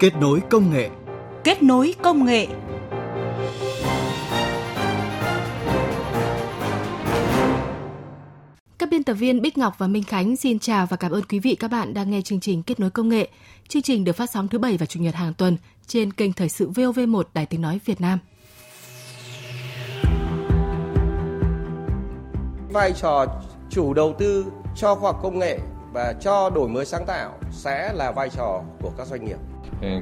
Kết nối công nghệ. Kết nối công nghệ. Các biên tập viên Bích Ngọc và Minh Khánh xin chào và cảm ơn quý vị các bạn đang nghe chương trình Kết nối công nghệ. Chương trình được phát sóng thứ bảy và chủ nhật hàng tuần trên kênh Thời sự VOV1 Đài Tiếng nói Việt Nam. Vai trò chủ đầu tư cho khoa học công nghệ và cho đổi mới sáng tạo sẽ là vai trò của các doanh nghiệp.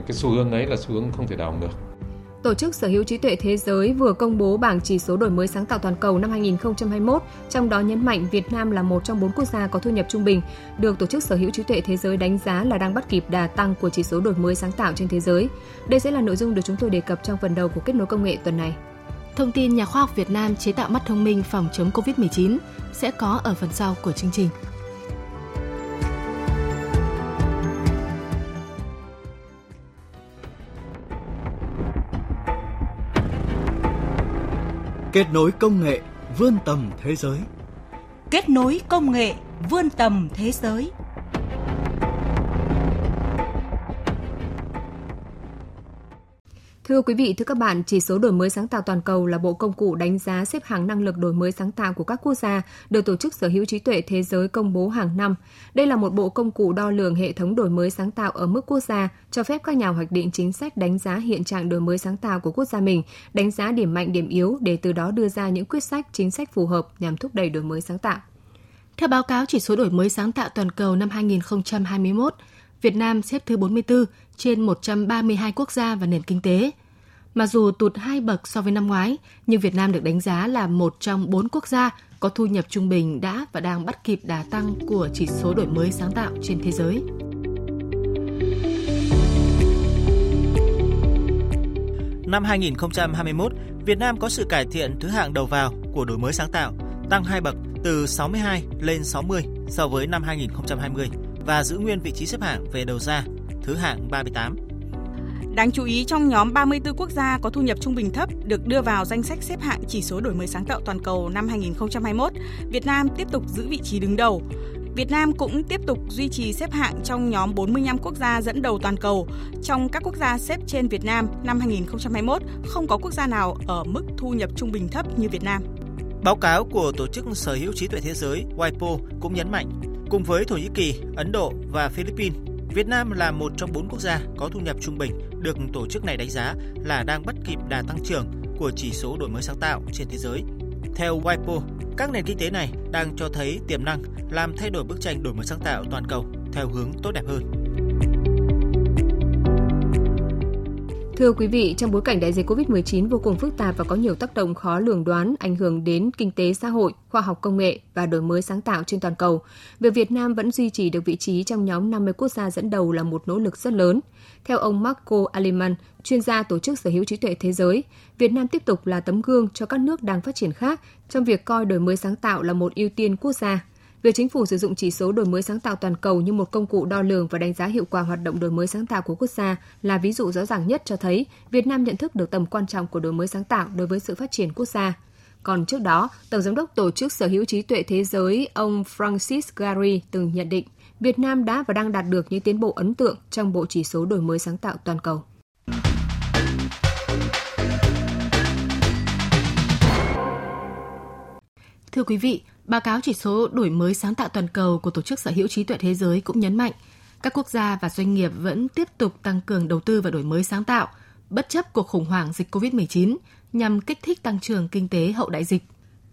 Cái xu hướng đấy là xu hướng không thể đảo được. Tổ chức Sở hữu trí tuệ thế giới vừa công bố bảng chỉ số đổi mới sáng tạo toàn cầu năm 2021, trong đó nhấn mạnh Việt Nam là một trong bốn quốc gia có thu nhập trung bình, được Tổ chức Sở hữu trí tuệ thế giới đánh giá là đang bắt kịp đà tăng của chỉ số đổi mới sáng tạo trên thế giới. Đây sẽ là nội dung được chúng tôi đề cập trong phần đầu của kết nối công nghệ tuần này. Thông tin nhà khoa học Việt Nam chế tạo mắt thông minh phòng chống COVID-19 sẽ có ở phần sau của chương trình. Kết nối công nghệ vươn tầm thế giới. Kết nối công nghệ vươn tầm thế giới. Thưa quý vị, thưa các bạn, chỉ số đổi mới sáng tạo toàn cầu là bộ công cụ đánh giá xếp hạng năng lực đổi mới sáng tạo của các quốc gia được Tổ chức Sở hữu trí tuệ thế giới công bố hàng năm. Đây là một bộ công cụ đo lường hệ thống đổi mới sáng tạo ở mức quốc gia, cho phép các nhà hoạch định chính sách đánh giá hiện trạng đổi mới sáng tạo của quốc gia mình, đánh giá điểm mạnh điểm yếu để từ đó đưa ra những quyết sách chính sách phù hợp nhằm thúc đẩy đổi mới sáng tạo. Theo báo cáo chỉ số đổi mới sáng tạo toàn cầu năm 2021, Việt Nam xếp thứ 44 trên 132 quốc gia và nền kinh tế. Mặc dù tụt hai bậc so với năm ngoái, nhưng Việt Nam được đánh giá là một trong bốn quốc gia có thu nhập trung bình đã và đang bắt kịp đà tăng của chỉ số đổi mới sáng tạo trên thế giới. Năm 2021, Việt Nam có sự cải thiện thứ hạng đầu vào của đổi mới sáng tạo, tăng hai bậc từ 62 lên 60 so với năm 2020 và giữ nguyên vị trí xếp hạng về đầu ra, thứ hạng 38. Đáng chú ý trong nhóm 34 quốc gia có thu nhập trung bình thấp được đưa vào danh sách xếp hạng chỉ số đổi mới sáng tạo toàn cầu năm 2021, Việt Nam tiếp tục giữ vị trí đứng đầu. Việt Nam cũng tiếp tục duy trì xếp hạng trong nhóm 45 quốc gia dẫn đầu toàn cầu. Trong các quốc gia xếp trên Việt Nam năm 2021, không có quốc gia nào ở mức thu nhập trung bình thấp như Việt Nam. Báo cáo của Tổ chức Sở hữu trí tuệ thế giới WIPO cũng nhấn mạnh, cùng với Thổ Nhĩ Kỳ, Ấn Độ và Philippines, Việt Nam là một trong bốn quốc gia có thu nhập trung bình được tổ chức này đánh giá là đang bắt kịp đà tăng trưởng của chỉ số đổi mới sáng tạo trên thế giới. Theo WIPO, các nền kinh tế này đang cho thấy tiềm năng làm thay đổi bức tranh đổi mới sáng tạo toàn cầu theo hướng tốt đẹp hơn. Thưa quý vị, trong bối cảnh đại dịch COVID-19 vô cùng phức tạp và có nhiều tác động khó lường đoán ảnh hưởng đến kinh tế xã hội, khoa học công nghệ và đổi mới sáng tạo trên toàn cầu, việc Việt Nam vẫn duy trì được vị trí trong nhóm 50 quốc gia dẫn đầu là một nỗ lực rất lớn. Theo ông Marco Aliman, chuyên gia Tổ chức Sở hữu trí tuệ thế giới, Việt Nam tiếp tục là tấm gương cho các nước đang phát triển khác trong việc coi đổi mới sáng tạo là một ưu tiên quốc gia Việc chính phủ sử dụng chỉ số đổi mới sáng tạo toàn cầu như một công cụ đo lường và đánh giá hiệu quả hoạt động đổi mới sáng tạo của quốc gia là ví dụ rõ ràng nhất cho thấy Việt Nam nhận thức được tầm quan trọng của đổi mới sáng tạo đối với sự phát triển quốc gia. Còn trước đó, Tổng giám đốc Tổ chức Sở hữu trí tuệ thế giới ông Francis Gary từng nhận định Việt Nam đã và đang đạt được những tiến bộ ấn tượng trong bộ chỉ số đổi mới sáng tạo toàn cầu. Thưa quý vị, Báo cáo chỉ số đổi mới sáng tạo toàn cầu của Tổ chức Sở hữu trí tuệ thế giới cũng nhấn mạnh, các quốc gia và doanh nghiệp vẫn tiếp tục tăng cường đầu tư và đổi mới sáng tạo, bất chấp cuộc khủng hoảng dịch COVID-19 nhằm kích thích tăng trưởng kinh tế hậu đại dịch.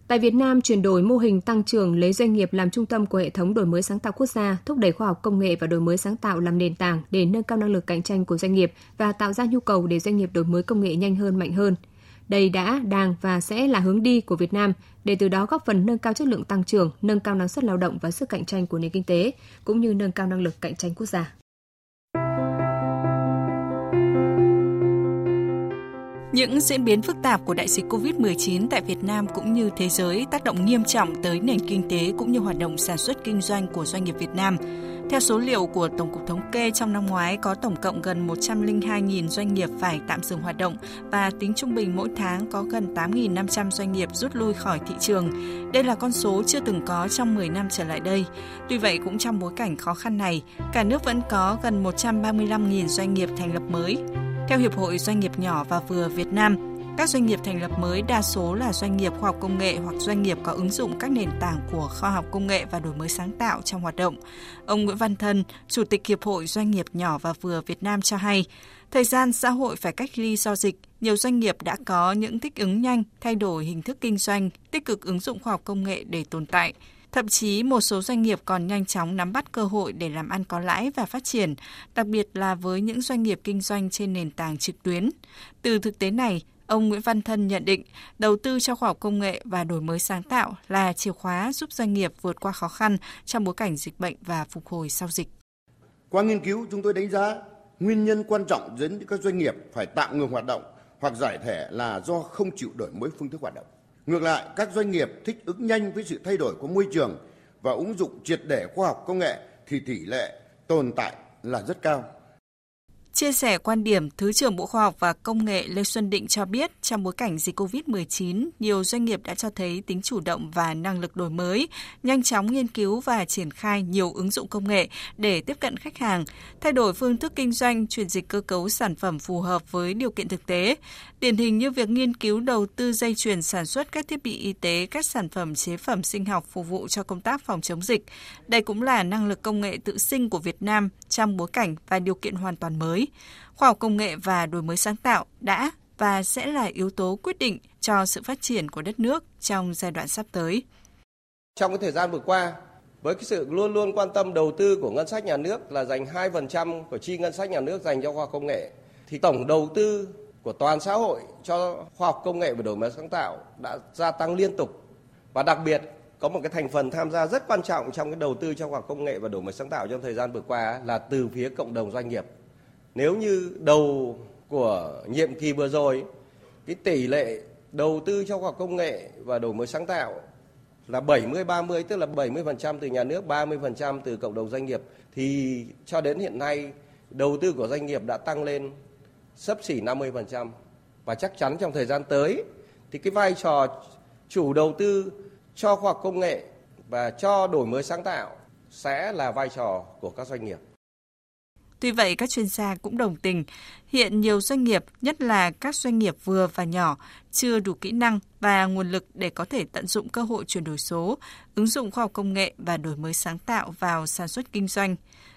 Tại Việt Nam, chuyển đổi mô hình tăng trưởng lấy doanh nghiệp làm trung tâm của hệ thống đổi mới sáng tạo quốc gia, thúc đẩy khoa học công nghệ và đổi mới sáng tạo làm nền tảng để nâng cao năng lực cạnh tranh của doanh nghiệp và tạo ra nhu cầu để doanh nghiệp đổi mới công nghệ nhanh hơn, mạnh hơn – đây đã, đang và sẽ là hướng đi của Việt Nam để từ đó góp phần nâng cao chất lượng tăng trưởng, nâng cao năng suất lao động và sức cạnh tranh của nền kinh tế, cũng như nâng cao năng lực cạnh tranh quốc gia. Những diễn biến phức tạp của đại dịch COVID-19 tại Việt Nam cũng như thế giới tác động nghiêm trọng tới nền kinh tế cũng như hoạt động sản xuất kinh doanh của doanh nghiệp Việt Nam. Theo số liệu của Tổng cục Thống kê, trong năm ngoái có tổng cộng gần 102.000 doanh nghiệp phải tạm dừng hoạt động và tính trung bình mỗi tháng có gần 8.500 doanh nghiệp rút lui khỏi thị trường. Đây là con số chưa từng có trong 10 năm trở lại đây. Tuy vậy, cũng trong bối cảnh khó khăn này, cả nước vẫn có gần 135.000 doanh nghiệp thành lập mới. Theo Hiệp hội Doanh nghiệp nhỏ và vừa Việt Nam, các doanh nghiệp thành lập mới đa số là doanh nghiệp khoa học công nghệ hoặc doanh nghiệp có ứng dụng các nền tảng của khoa học công nghệ và đổi mới sáng tạo trong hoạt động. Ông Nguyễn Văn Thân, Chủ tịch Hiệp hội Doanh nghiệp nhỏ và vừa Việt Nam cho hay, thời gian xã hội phải cách ly do dịch, nhiều doanh nghiệp đã có những thích ứng nhanh, thay đổi hình thức kinh doanh, tích cực ứng dụng khoa học công nghệ để tồn tại. Thậm chí một số doanh nghiệp còn nhanh chóng nắm bắt cơ hội để làm ăn có lãi và phát triển, đặc biệt là với những doanh nghiệp kinh doanh trên nền tảng trực tuyến. Từ thực tế này, ông Nguyễn Văn Thân nhận định đầu tư cho khoa học công nghệ và đổi mới sáng tạo là chìa khóa giúp doanh nghiệp vượt qua khó khăn trong bối cảnh dịch bệnh và phục hồi sau dịch. Qua nghiên cứu, chúng tôi đánh giá nguyên nhân quan trọng dẫn các doanh nghiệp phải tạm ngừng hoạt động hoặc giải thể là do không chịu đổi mới phương thức hoạt động. Ngược lại, các doanh nghiệp thích ứng nhanh với sự thay đổi của môi trường và ứng dụng triệt để khoa học công nghệ thì tỷ lệ tồn tại là rất cao. Chia sẻ quan điểm, Thứ trưởng Bộ Khoa học và Công nghệ Lê Xuân Định cho biết, trong bối cảnh dịch COVID-19, nhiều doanh nghiệp đã cho thấy tính chủ động và năng lực đổi mới, nhanh chóng nghiên cứu và triển khai nhiều ứng dụng công nghệ để tiếp cận khách hàng, thay đổi phương thức kinh doanh, chuyển dịch cơ cấu sản phẩm phù hợp với điều kiện thực tế. Điển hình như việc nghiên cứu đầu tư dây chuyền sản xuất các thiết bị y tế, các sản phẩm chế phẩm sinh học phục vụ cho công tác phòng chống dịch. Đây cũng là năng lực công nghệ tự sinh của Việt Nam trong bối cảnh và điều kiện hoàn toàn mới khoa học công nghệ và đổi mới sáng tạo đã và sẽ là yếu tố quyết định cho sự phát triển của đất nước trong giai đoạn sắp tới. Trong cái thời gian vừa qua, với cái sự luôn luôn quan tâm đầu tư của ngân sách nhà nước là dành 2% của chi ngân sách nhà nước dành cho khoa học công nghệ thì tổng đầu tư của toàn xã hội cho khoa học công nghệ và đổi mới sáng tạo đã gia tăng liên tục và đặc biệt có một cái thành phần tham gia rất quan trọng trong cái đầu tư trong khoa học công nghệ và đổi mới sáng tạo trong thời gian vừa qua là từ phía cộng đồng doanh nghiệp. Nếu như đầu của nhiệm kỳ vừa rồi cái tỷ lệ đầu tư cho khoa học công nghệ và đổi mới sáng tạo là 70 30 tức là 70% từ nhà nước, 30% từ cộng đồng doanh nghiệp thì cho đến hiện nay đầu tư của doanh nghiệp đã tăng lên sấp xỉ 50% và chắc chắn trong thời gian tới thì cái vai trò chủ đầu tư cho khoa học công nghệ và cho đổi mới sáng tạo sẽ là vai trò của các doanh nghiệp. Tuy vậy, các chuyên gia cũng đồng tình, hiện nhiều doanh nghiệp, nhất là các doanh nghiệp vừa và nhỏ, chưa đủ kỹ năng và nguồn lực để có thể tận dụng cơ hội chuyển đổi số, ứng dụng khoa học công nghệ và đổi mới sáng tạo vào sản xuất kinh doanh.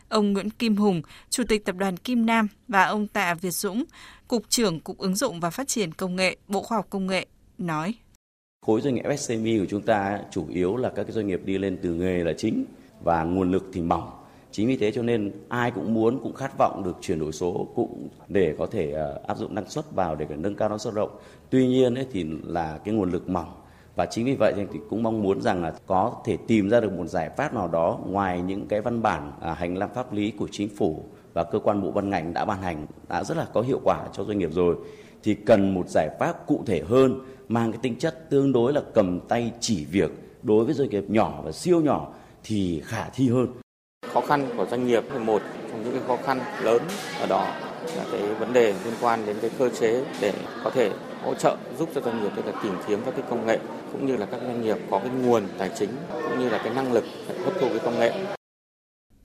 Ông Nguyễn Kim Hùng, Chủ tịch Tập đoàn Kim Nam và ông Tạ Việt Dũng, Cục trưởng Cục ứng dụng và Phát triển Công nghệ, Bộ Khoa học Công nghệ, nói. Khối doanh nghiệp SME của chúng ta chủ yếu là các cái doanh nghiệp đi lên từ nghề là chính và nguồn lực thì mỏng. Chính vì thế cho nên ai cũng muốn cũng khát vọng được chuyển đổi số cũng để có thể ờ, áp dụng năng suất vào để nâng cao năng suất rộng tuy nhiên ấy, thì là cái nguồn lực mỏng. Và chính vì vậy thì cũng mong muốn rằng là có thể tìm ra được một giải pháp nào đó ngoài những cái văn bản à, hành lang pháp lý của chính phủ và cơ quan bộ ban ngành đã ban hành đã rất là có hiệu quả cho doanh nghiệp rồi thì cần một giải pháp cụ thể hơn, mang cái tính chất tương đối là cầm tay chỉ việc đối với doanh nghiệp nhỏ và siêu nhỏ thì khả thi hơn khó khăn của doanh nghiệp thì một trong những cái khó khăn lớn ở đó là cái vấn đề liên quan đến cái cơ chế để có thể hỗ trợ giúp cho doanh nghiệp tức là tìm kiếm các cái công nghệ, cũng như là các doanh nghiệp có cái nguồn tài chính, cũng như là cái năng lực để hấp thụ cái công nghệ.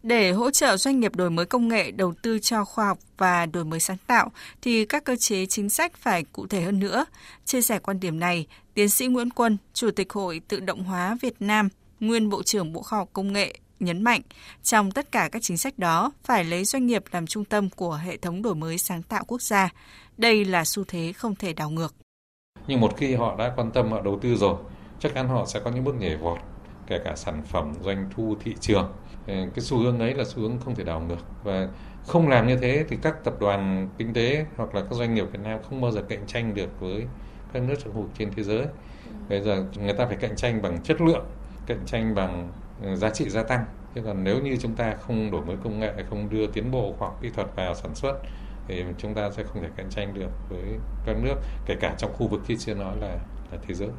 Để hỗ trợ doanh nghiệp đổi mới công nghệ, đầu tư cho khoa học và đổi mới sáng tạo thì các cơ chế chính sách phải cụ thể hơn nữa. Chia sẻ quan điểm này, tiến sĩ Nguyễn Quân, Chủ tịch Hội Tự động hóa Việt Nam, nguyên Bộ trưởng Bộ Khoa học Công nghệ nhấn mạnh trong tất cả các chính sách đó phải lấy doanh nghiệp làm trung tâm của hệ thống đổi mới sáng tạo quốc gia. Đây là xu thế không thể đảo ngược. Nhưng một khi họ đã quan tâm họ đầu tư rồi, chắc chắn họ sẽ có những bước nhảy vọt, kể cả sản phẩm, doanh thu, thị trường. Cái xu hướng ấy là xu hướng không thể đảo ngược và không làm như thế thì các tập đoàn kinh tế hoặc là các doanh nghiệp Việt Nam không bao giờ cạnh tranh được với các nước trong khu vực trên thế giới. Bây giờ người ta phải cạnh tranh bằng chất lượng, cạnh tranh bằng Ừ, giá trị gia tăng chứ còn nếu như chúng ta không đổi mới công nghệ không đưa tiến bộ khoa học kỹ thuật vào sản xuất thì chúng ta sẽ không thể cạnh tranh được với các nước kể cả trong khu vực chứ chưa nói là là thế giới.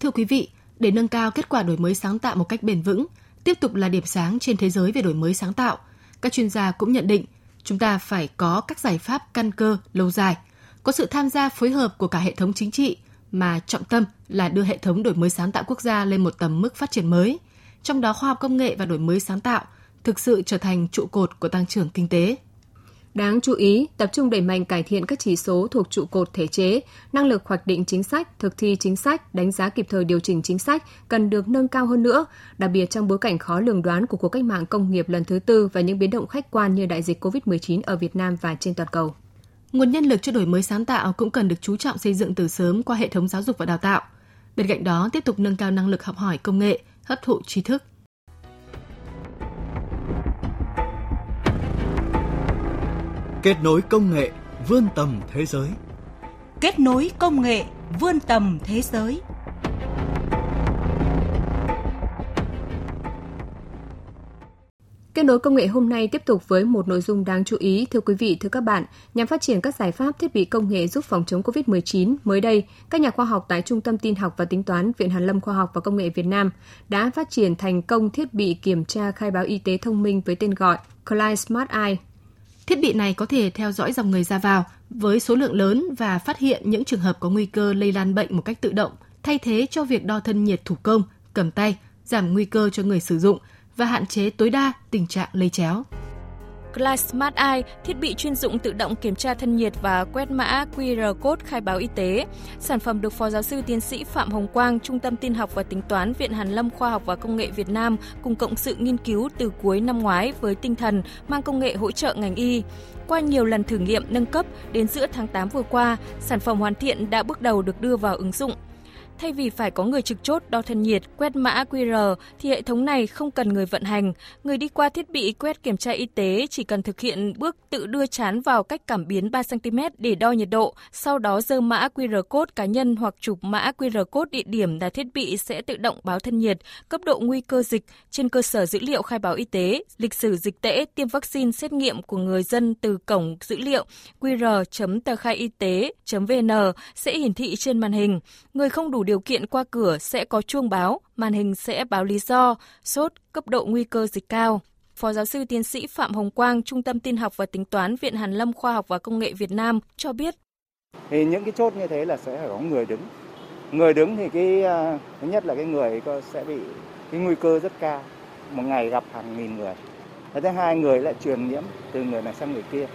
Thưa quý vị, để nâng cao kết quả đổi mới sáng tạo một cách bền vững, tiếp tục là điểm sáng trên thế giới về đổi mới sáng tạo, các chuyên gia cũng nhận định chúng ta phải có các giải pháp căn cơ lâu dài, có sự tham gia phối hợp của cả hệ thống chính trị mà trọng tâm là đưa hệ thống đổi mới sáng tạo quốc gia lên một tầm mức phát triển mới, trong đó khoa học công nghệ và đổi mới sáng tạo thực sự trở thành trụ cột của tăng trưởng kinh tế. Đáng chú ý, tập trung đẩy mạnh cải thiện các chỉ số thuộc trụ cột thể chế, năng lực hoạch định chính sách, thực thi chính sách, đánh giá kịp thời điều chỉnh chính sách cần được nâng cao hơn nữa, đặc biệt trong bối cảnh khó lường đoán của cuộc cách mạng công nghiệp lần thứ tư và những biến động khách quan như đại dịch COVID-19 ở Việt Nam và trên toàn cầu. Nguồn nhân lực cho đổi mới sáng tạo cũng cần được chú trọng xây dựng từ sớm qua hệ thống giáo dục và đào tạo. Bên cạnh đó, tiếp tục nâng cao năng lực học hỏi công nghệ, hấp thụ tri thức. Kết nối công nghệ vươn tầm thế giới. Kết nối công nghệ vươn tầm thế giới. Kết nối công nghệ hôm nay tiếp tục với một nội dung đáng chú ý thưa quý vị, thưa các bạn, nhằm phát triển các giải pháp thiết bị công nghệ giúp phòng chống COVID-19, mới đây, các nhà khoa học tại Trung tâm Tin học và Tính toán Viện Hàn Lâm Khoa học và Công nghệ Việt Nam đã phát triển thành công thiết bị kiểm tra khai báo y tế thông minh với tên gọi Clyde Smart Eye. Thiết bị này có thể theo dõi dòng người ra vào với số lượng lớn và phát hiện những trường hợp có nguy cơ lây lan bệnh một cách tự động, thay thế cho việc đo thân nhiệt thủ công, cầm tay, giảm nguy cơ cho người sử dụng và hạn chế tối đa tình trạng lây chéo. Glide Smart Eye, thiết bị chuyên dụng tự động kiểm tra thân nhiệt và quét mã QR code khai báo y tế. Sản phẩm được Phó Giáo sư Tiến sĩ Phạm Hồng Quang, Trung tâm Tin học và Tính toán Viện Hàn Lâm Khoa học và Công nghệ Việt Nam cùng cộng sự nghiên cứu từ cuối năm ngoái với tinh thần mang công nghệ hỗ trợ ngành y. Qua nhiều lần thử nghiệm nâng cấp, đến giữa tháng 8 vừa qua, sản phẩm hoàn thiện đã bước đầu được đưa vào ứng dụng. Thay vì phải có người trực chốt đo thân nhiệt, quét mã QR thì hệ thống này không cần người vận hành. Người đi qua thiết bị quét kiểm tra y tế chỉ cần thực hiện bước tự đưa chán vào cách cảm biến 3 cm để đo nhiệt độ, sau đó dơ mã QR code cá nhân hoặc chụp mã QR code địa điểm là thiết bị sẽ tự động báo thân nhiệt, cấp độ nguy cơ dịch trên cơ sở dữ liệu khai báo y tế, lịch sử dịch tễ, tiêm vaccine, xét nghiệm của người dân từ cổng dữ liệu qr.tờ khai y tế.vn sẽ hiển thị trên màn hình. Người không đủ điều kiện qua cửa sẽ có chuông báo, màn hình sẽ báo lý do, sốt, cấp độ nguy cơ dịch cao. Phó giáo sư tiến sĩ Phạm Hồng Quang, Trung tâm Tin học và Tính toán Viện Hàn Lâm Khoa học và Công nghệ Việt Nam cho biết. Thì những cái chốt như thế là sẽ có người đứng. Người đứng thì cái à, thứ nhất là cái người sẽ bị cái nguy cơ rất cao. Một ngày gặp hàng nghìn người. Thứ hai người lại truyền nhiễm từ người này sang người kia.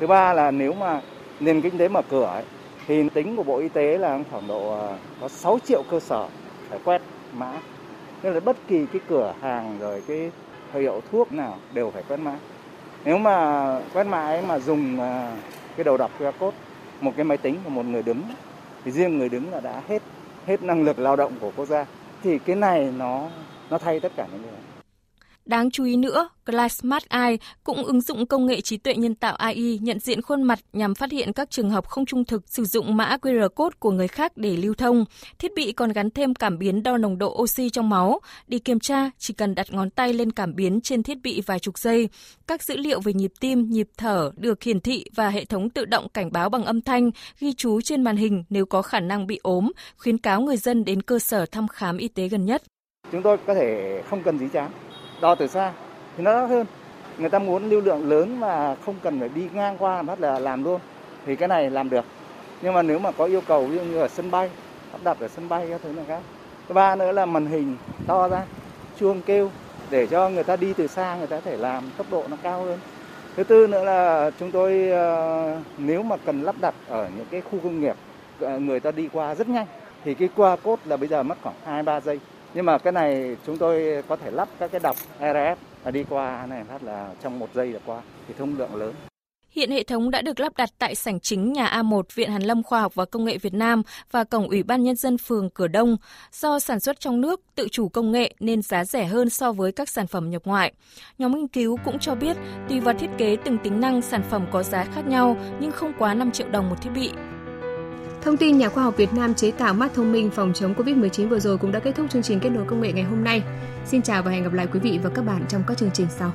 Thứ ba là nếu mà nền kinh tế mở cửa ấy, thì tính của Bộ Y tế là khoảng độ ờ, có 6 triệu cơ sở phải quét mã. Nên là bất kỳ cái cửa hàng rồi cái hiệu thuốc nào đều phải quét mã. Nếu mà quét mã ấy mà dùng ờ, cái đầu đọc QR code, một cái máy tính của một người đứng, thì riêng người đứng là đã hết hết năng lực lao động của quốc gia thì cái này nó nó thay tất cả những người này. Đáng chú ý nữa, Glass Smart Eye cũng ứng dụng công nghệ trí tuệ nhân tạo AI nhận diện khuôn mặt nhằm phát hiện các trường hợp không trung thực sử dụng mã QR code của người khác để lưu thông. Thiết bị còn gắn thêm cảm biến đo nồng độ oxy trong máu. Đi kiểm tra, chỉ cần đặt ngón tay lên cảm biến trên thiết bị vài chục giây. Các dữ liệu về nhịp tim, nhịp thở được hiển thị và hệ thống tự động cảnh báo bằng âm thanh, ghi chú trên màn hình nếu có khả năng bị ốm, khuyến cáo người dân đến cơ sở thăm khám y tế gần nhất. Chúng tôi có thể không cần dí chán đo từ xa thì nó đắt hơn. Người ta muốn lưu lượng lớn mà không cần phải đi ngang qua bắt là làm luôn thì cái này làm được. Nhưng mà nếu mà có yêu cầu ví dụ như ở sân bay lắp đặt ở sân bay các thứ này khác. Thứ ba nữa là màn hình to ra, chuông kêu để cho người ta đi từ xa, người ta có thể làm tốc độ nó cao hơn. Thứ tư nữa là chúng tôi ờ, nếu mà cần lắp đặt ở những cái khu công nghiệp ờ, người ta đi qua rất nhanh thì cái qua cốt là bây giờ mất khoảng hai ba giây nhưng mà cái này chúng tôi có thể lắp các cái đọc RF đi qua này phát là trong một giây là qua thì thông lượng lớn. Hiện hệ thống đã được lắp đặt tại sảnh chính nhà A1 Viện Hàn Lâm Khoa học và Công nghệ Việt Nam và cổng Ủy ban Nhân dân phường Cửa Đông. Do sản xuất trong nước, tự chủ công nghệ nên giá rẻ hơn so với các sản phẩm nhập ngoại. Nhóm nghiên cứu cũng cho biết, tùy vào thiết kế từng tính năng sản phẩm có giá khác nhau nhưng không quá 5 triệu đồng một thiết bị. Thông tin nhà khoa học Việt Nam chế tạo mắt thông minh phòng chống Covid-19 vừa rồi cũng đã kết thúc chương trình kết nối công nghệ ngày hôm nay. Xin chào và hẹn gặp lại quý vị và các bạn trong các chương trình sau.